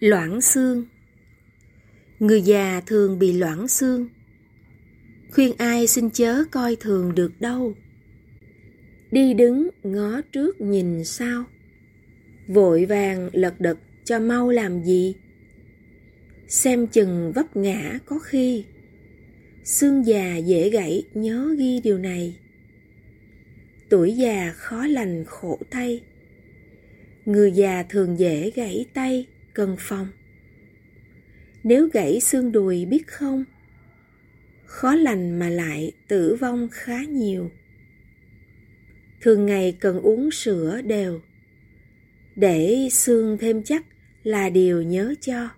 Loãng xương. Người già thường bị loãng xương. Khuyên ai xin chớ coi thường được đâu. Đi đứng ngó trước nhìn sau. Vội vàng lật đật cho mau làm gì? Xem chừng vấp ngã có khi. Xương già dễ gãy nhớ ghi điều này. Tuổi già khó lành khổ thay. Người già thường dễ gãy tay, cần phòng. Nếu gãy xương đùi biết không? Khó lành mà lại tử vong khá nhiều. Thường ngày cần uống sữa đều. Để xương thêm chắc là điều nhớ cho.